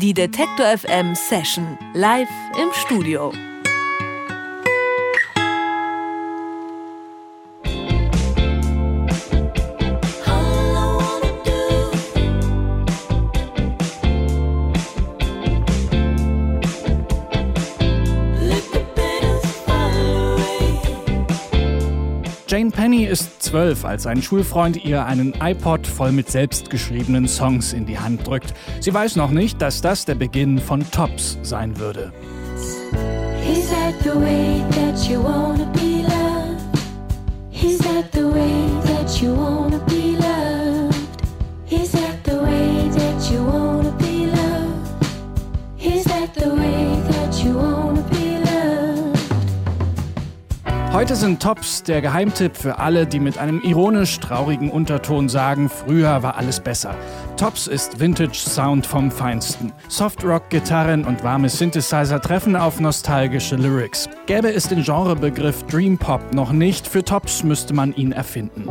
Die Detektor FM Session live im Studio. Jane Penny ist zwölf, als ein Schulfreund ihr einen iPod voll mit selbstgeschriebenen Songs in die Hand drückt. Sie weiß noch nicht, dass das der Beginn von Tops sein würde. Is that the way that you wanna be loved? Is that the way that you wanna be loved? Heute sind Tops der Geheimtipp für alle, die mit einem ironisch traurigen Unterton sagen, früher war alles besser. Tops ist Vintage Sound vom Feinsten. Softrock, Gitarren und warme Synthesizer treffen auf nostalgische Lyrics. Gäbe es den Genrebegriff Dream Pop noch nicht, für Tops müsste man ihn erfinden.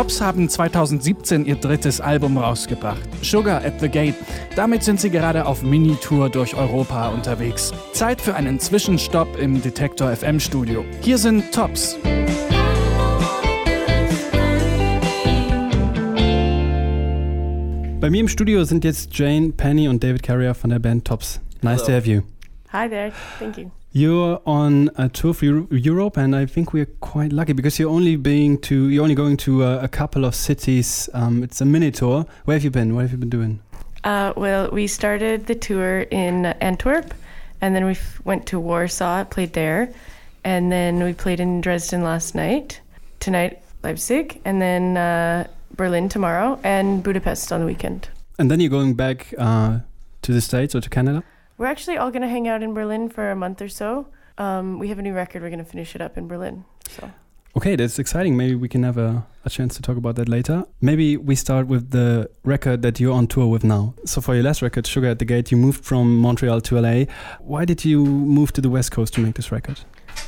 Tops haben 2017 ihr drittes Album rausgebracht, Sugar at the Gate. Damit sind sie gerade auf Minitour durch Europa unterwegs. Zeit für einen Zwischenstopp im Detektor FM Studio. Hier sind Tops. Bei mir im Studio sind jetzt Jane, Penny und David Carrier von der Band Tops. Nice Hello. to have you. Hi there. Thank you. You're on a tour for Europe, and I think we're quite lucky because you're only being to you're only going to a, a couple of cities. Um, it's a mini tour. Where have you been? What have you been doing? Uh, well, we started the tour in Antwerp, and then we went to Warsaw, played there, and then we played in Dresden last night. Tonight, Leipzig, and then uh, Berlin tomorrow, and Budapest on the weekend. And then you're going back uh, to the States or to Canada? We're actually all going to hang out in Berlin for a month or so. Um, we have a new record. We're going to finish it up in Berlin. So. Okay, that's exciting. Maybe we can have a, a chance to talk about that later. Maybe we start with the record that you're on tour with now. So, for your last record, Sugar at the Gate, you moved from Montreal to LA. Why did you move to the West Coast to make this record?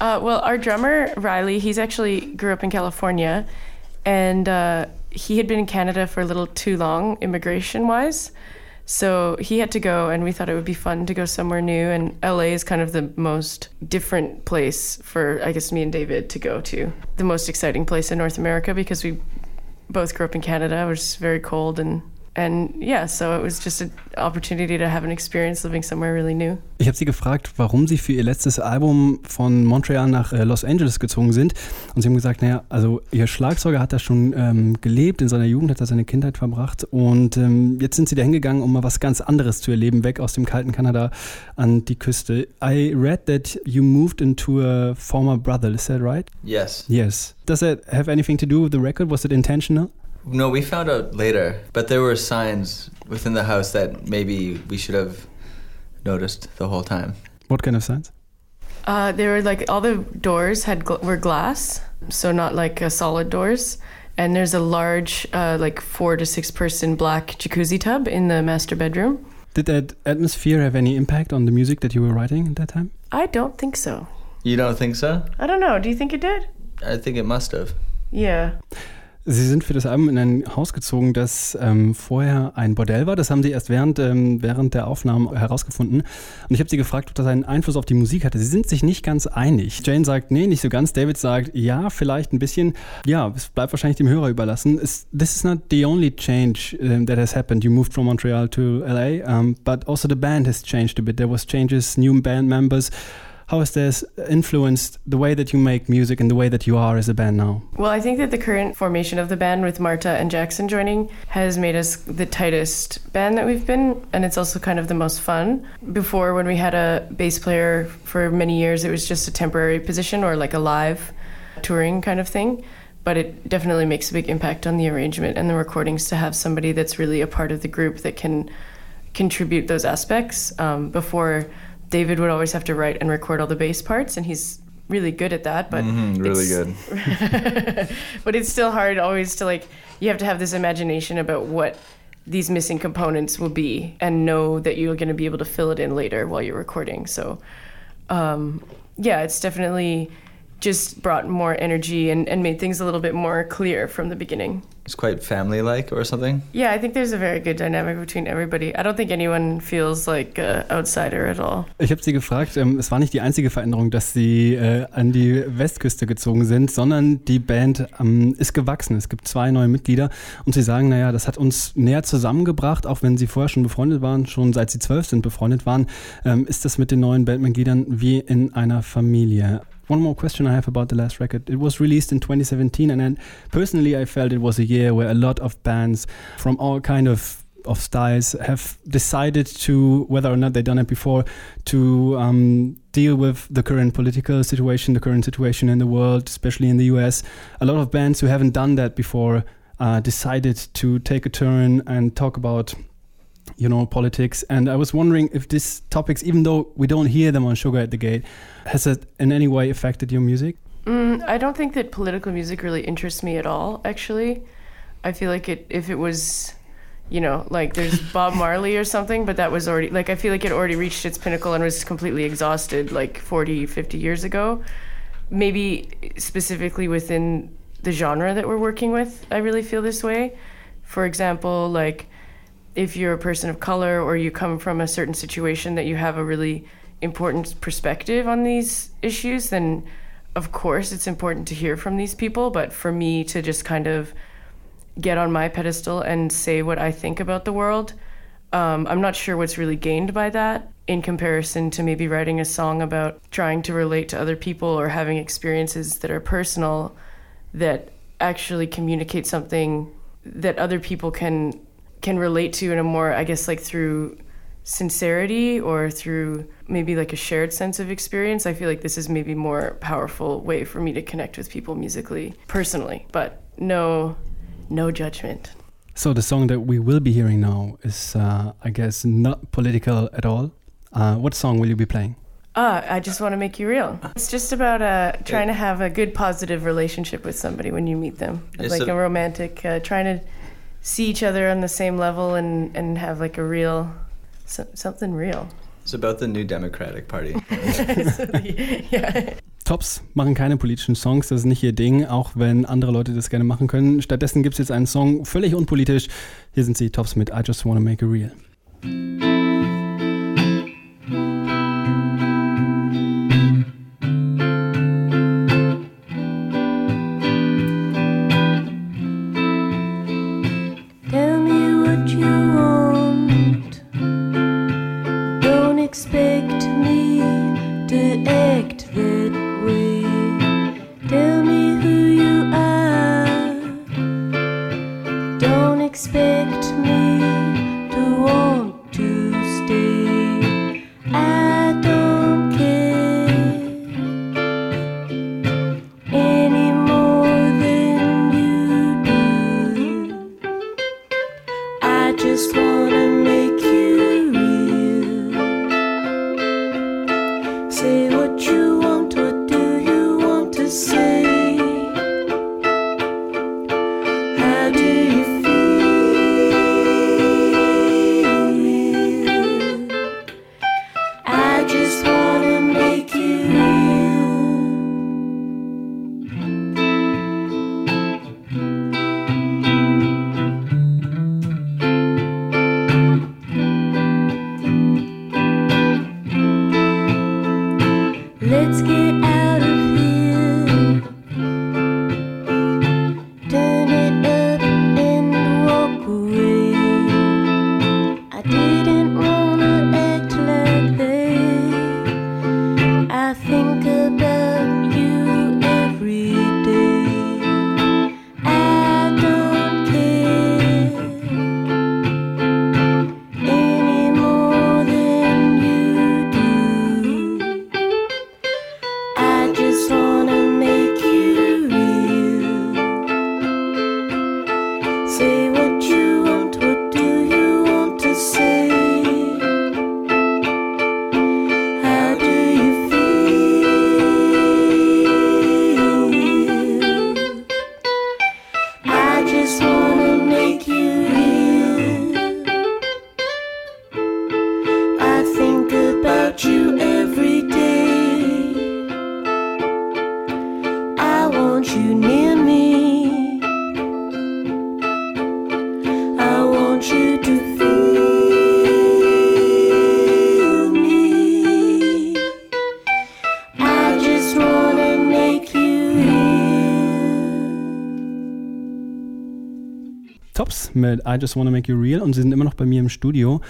Uh, well, our drummer, Riley, he's actually grew up in California and uh, he had been in Canada for a little too long, immigration wise. So he had to go, and we thought it would be fun to go somewhere new. And LA is kind of the most different place for, I guess, me and David to go to. The most exciting place in North America because we both grew up in Canada, which is very cold and And yeah, so it was just an opportunity to have an experience living somewhere really new. Ich habe sie gefragt, warum sie für ihr letztes Album von Montreal nach äh, Los Angeles gezogen sind. Und sie haben gesagt, naja, also ihr Schlagzeuger hat da schon ähm, gelebt, in seiner Jugend hat er seine Kindheit verbracht. Und ähm, jetzt sind sie da hingegangen, um mal was ganz anderes zu erleben, weg aus dem kalten Kanada an die Küste. I read that you moved into a former brother, is that right? Yes. Yes. Does that have anything to do with the record? Was it intentional? No, we found out later, but there were signs within the house that maybe we should have noticed the whole time. What kind of signs? Uh, they were like all the doors had gl- were glass, so not like uh, solid doors. And there's a large, uh, like four to six person black jacuzzi tub in the master bedroom. Did that atmosphere have any impact on the music that you were writing at that time? I don't think so. You don't think so? I don't know. Do you think it did? I think it must have. Yeah. Sie sind für das Album in ein Haus gezogen, das ähm, vorher ein Bordell war. Das haben Sie erst während, ähm, während der Aufnahmen herausgefunden. Und ich habe Sie gefragt, ob das einen Einfluss auf die Musik hatte. Sie sind sich nicht ganz einig. Jane sagt, nee, nicht so ganz. David sagt, ja, vielleicht ein bisschen. Ja, es bleibt wahrscheinlich dem Hörer überlassen. This is not the only change um, that has happened. You moved from Montreal to LA, um, but also the band has changed a bit. There was changes, new band members. How has this influenced the way that you make music and the way that you are as a band now? Well, I think that the current formation of the band with Marta and Jackson joining has made us the tightest band that we've been, and it's also kind of the most fun. Before, when we had a bass player for many years, it was just a temporary position or like a live touring kind of thing. But it definitely makes a big impact on the arrangement and the recordings to have somebody that's really a part of the group that can contribute those aspects. Um, before, David would always have to write and record all the bass parts, and he's really good at that. But mm-hmm, really good. but it's still hard always to like. You have to have this imagination about what these missing components will be and know that you're going to be able to fill it in later while you're recording. So, um, yeah, it's definitely just brought more energy and, and made things a little bit more clear from the beginning. It's quite family like or something. Yeah, I think there's a very good dynamic between everybody. I don't think anyone feels like an outsider at all. Ich habe sie gefragt, ähm, es war nicht die einzige Veränderung, dass sie äh, an die Westküste gezogen sind, sondern die Band ähm, ist gewachsen. Es gibt zwei neue Mitglieder und sie sagen, naja, das hat uns näher zusammengebracht, auch wenn sie vorher schon befreundet waren, schon seit sie zwölf sind befreundet waren, ähm, ist das mit den neuen Bandmitgliedern wie in einer Familie. One more question I have about the last record. It was released in 2017, and then personally, I felt it was a year where a lot of bands from all kind of of styles have decided to, whether or not they've done it before, to um, deal with the current political situation, the current situation in the world, especially in the US. A lot of bands who haven't done that before uh, decided to take a turn and talk about you know, politics. And I was wondering if these topics, even though we don't hear them on Sugar at the Gate, has it in any way affected your music? Mm, I don't think that political music really interests me at all, actually. I feel like it if it was you know, like there's Bob Marley or something, but that was already like I feel like it already reached its pinnacle and was completely exhausted like 40, 50 years ago. Maybe specifically within the genre that we're working with, I really feel this way. For example, like if you're a person of color or you come from a certain situation that you have a really important perspective on these issues, then of course it's important to hear from these people. But for me to just kind of get on my pedestal and say what I think about the world, um, I'm not sure what's really gained by that in comparison to maybe writing a song about trying to relate to other people or having experiences that are personal that actually communicate something that other people can can relate to in a more, I guess, like through sincerity or through maybe like a shared sense of experience. I feel like this is maybe more powerful way for me to connect with people musically, personally, but no, no judgment. So the song that we will be hearing now is, uh, I guess, not political at all. Uh, what song will you be playing? Ah, I just want to make you real. It's just about uh, trying to have a good, positive relationship with somebody when you meet them, like a, a romantic, uh, trying to see each other on the same level and, and have like a real so, something real. It's about the new Democratic Party. yeah. Tops machen keine politischen Songs, das ist nicht ihr Ding, auch wenn andere Leute das gerne machen können. Stattdessen gibt es jetzt einen Song, völlig unpolitisch. Hier sind sie, Tops mit I Just Wanna Make It Real. Tops mit I Just Wanna Make You Real und sie sind immer noch bei mir im Studio.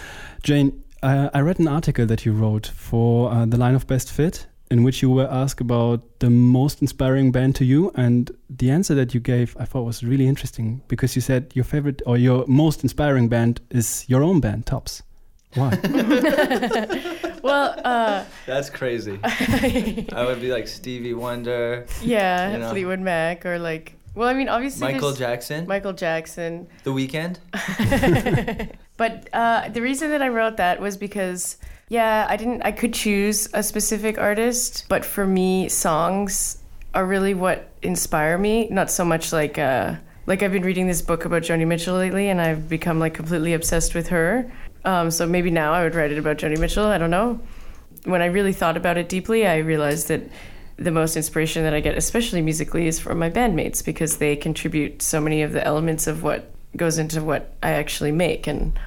Jane, uh, I read an article that you wrote for uh, the line of Best Fit in which you were asked about the most inspiring band to you and the answer that you gave I thought was really interesting because you said your favorite or your most inspiring band is your own band, Tops. Why? Well, uh, That's crazy. I would be like Stevie Wonder, yeah, You know. Fleetwood Mac or like, well, I mean, obviously Michael there's Jackson, Michael Jackson. The Weeknd. But uh, the reason that I wrote that was because, yeah, I didn't. I could choose a specific artist, but for me, songs are really what inspire me. Not so much like, uh, like I've been reading this book about Joni Mitchell lately, and I've become like completely obsessed with her. Um, so maybe now I would write it about Joni Mitchell. I don't know. When I really thought about it deeply, I realized that the most inspiration that I get, especially musically, is from my bandmates because they contribute so many of the elements of what goes into what I actually make. And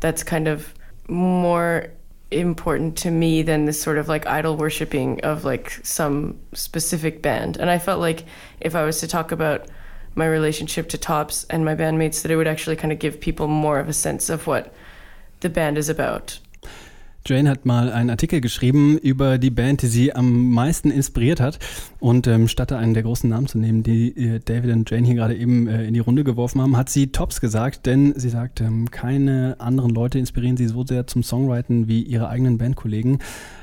that's kind of more important to me than this sort of like idol worshipping of like some specific band. And I felt like if I was to talk about my relationship to Tops and my bandmates, that it would actually kind of give people more of a sense of what the band is about. Jane hat mal einen Artikel geschrieben über die Band, die sie am meisten inspiriert hat. Und ähm, statt einen der großen Namen zu nehmen, die äh, David und Jane hier gerade eben äh, in die Runde geworfen haben, hat sie Tops gesagt, denn sie sagt, ähm, keine anderen Leute inspirieren sie so sehr zum Songwriting wie ihre eigenen Bandkollegen.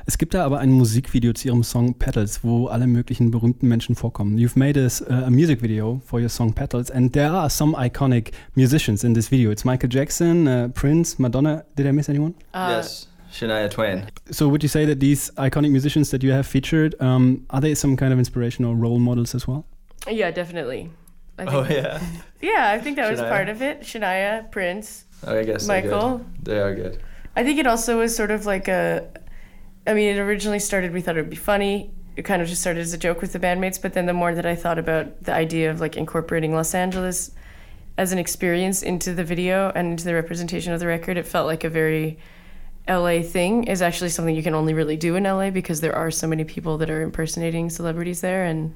Es gibt da aber ein Musikvideo zu ihrem Song Petals, wo alle möglichen berühmten Menschen vorkommen. You've made a, a music video for your song Petals and there are some iconic musicians in this video. It's Michael Jackson, uh, Prince, Madonna. Did I miss anyone? yes, Shania Twain. So would you say that these iconic musicians that you have featured um, are they some kind of inspiration or role models as well? Yeah, definitely. I think, Oh yeah. yeah, I think that was part of it. Shania, Prince. Oh, I guess Michael. good. They are good. I think it also was sort of like a. I mean, it originally started, we thought it would be funny. It kind of just started as a joke with the bandmates, but then the more that I thought about the idea of like incorporating Los Angeles as an experience into the video and into the representation of the record, it felt like a very LA thing is actually something you can only really do in LA because there are so many people that are impersonating celebrities there and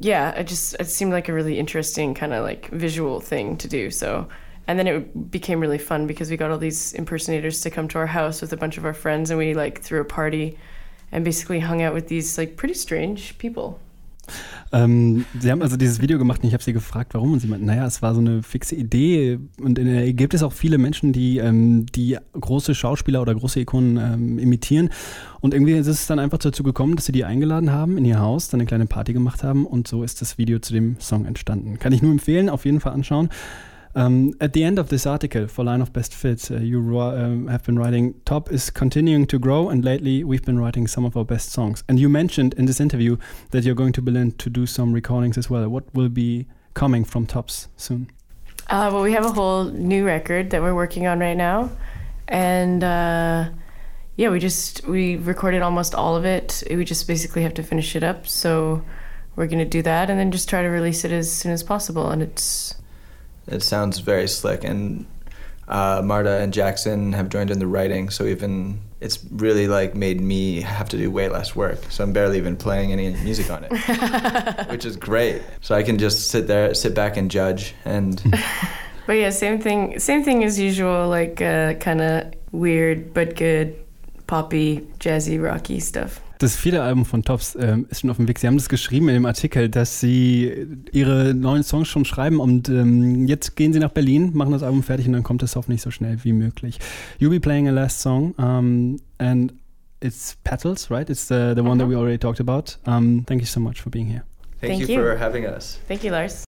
yeah, it just it seemed like a really interesting kind of like visual thing to do. So, and then it became really fun because we got all these impersonators to come to our house with a bunch of our friends, and we like threw a party, and basically hung out with these like pretty strange people. Ähm, sie haben also dieses Video gemacht und ich habe sie gefragt, warum. Und sie meinten, naja, es war so eine fixe Idee. Und in der gibt es auch viele Menschen, die, ähm, die große Schauspieler oder große Ikonen ähm, imitieren. Und irgendwie ist es dann einfach dazu gekommen, dass sie die eingeladen haben in ihr Haus, dann eine kleine Party gemacht haben und so ist das Video zu dem Song entstanden. Kann ich nur empfehlen, auf jeden Fall anschauen. Um, at the end of this article for Line of Best Fit, uh, you um, have been writing Top is continuing to grow, and lately we've been writing some of our best songs. And you mentioned in this interview that you're going to Berlin to do some recordings as well. What will be coming from Tops soon? Uh, well, we have a whole new record that we're working on right now, and uh, yeah, we just we recorded almost all of it. We just basically have to finish it up. So we're gonna do that, and then just try to release it as soon as possible. And it's It sounds very slick, and uh, Marta and Jackson have joined in the writing, so even it's really like made me have to do way less work. So I'm barely even playing any music on it, which is great. So I can just sit there, sit back and judge, and but yeah, same thing. Same thing as usual. Like uh, kind of weird but good, poppy, jazzy, rocky stuff. Das vierte Album von Tops ähm, ist schon auf dem Weg. Sie haben das geschrieben in dem Artikel, dass Sie Ihre neuen Songs schon schreiben und ähm, jetzt gehen Sie nach Berlin, machen das Album fertig und dann kommt es hoffentlich so schnell wie möglich. You'll be playing a last song um, and it's Petals, right? It's the, the one that we already talked about. Um, thank you so much for being here. thank, Thank you, you. for having us. Thank you, Lars.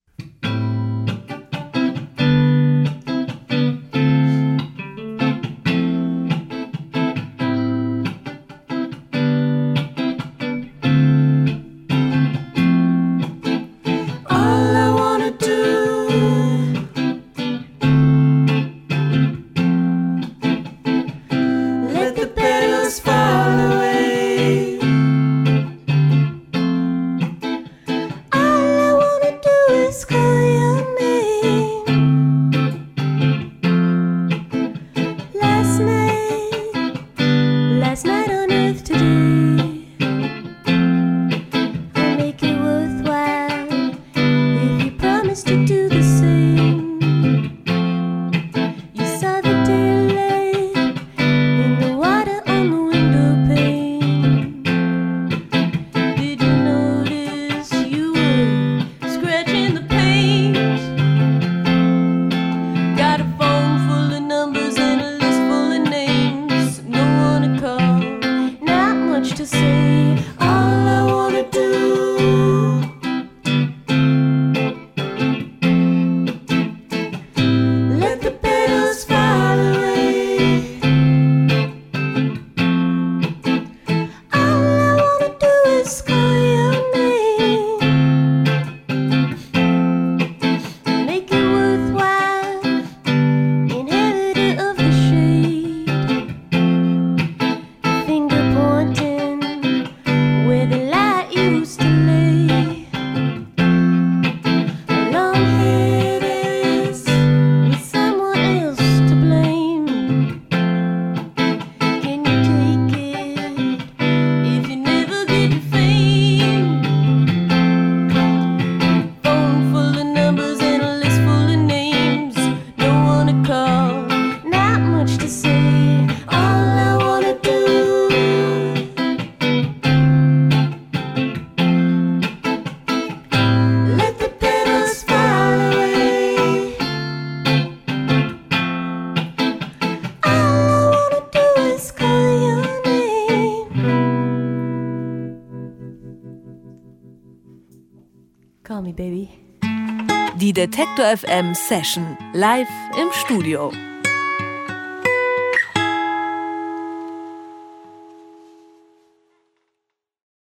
Detektor FM Session live im Studio.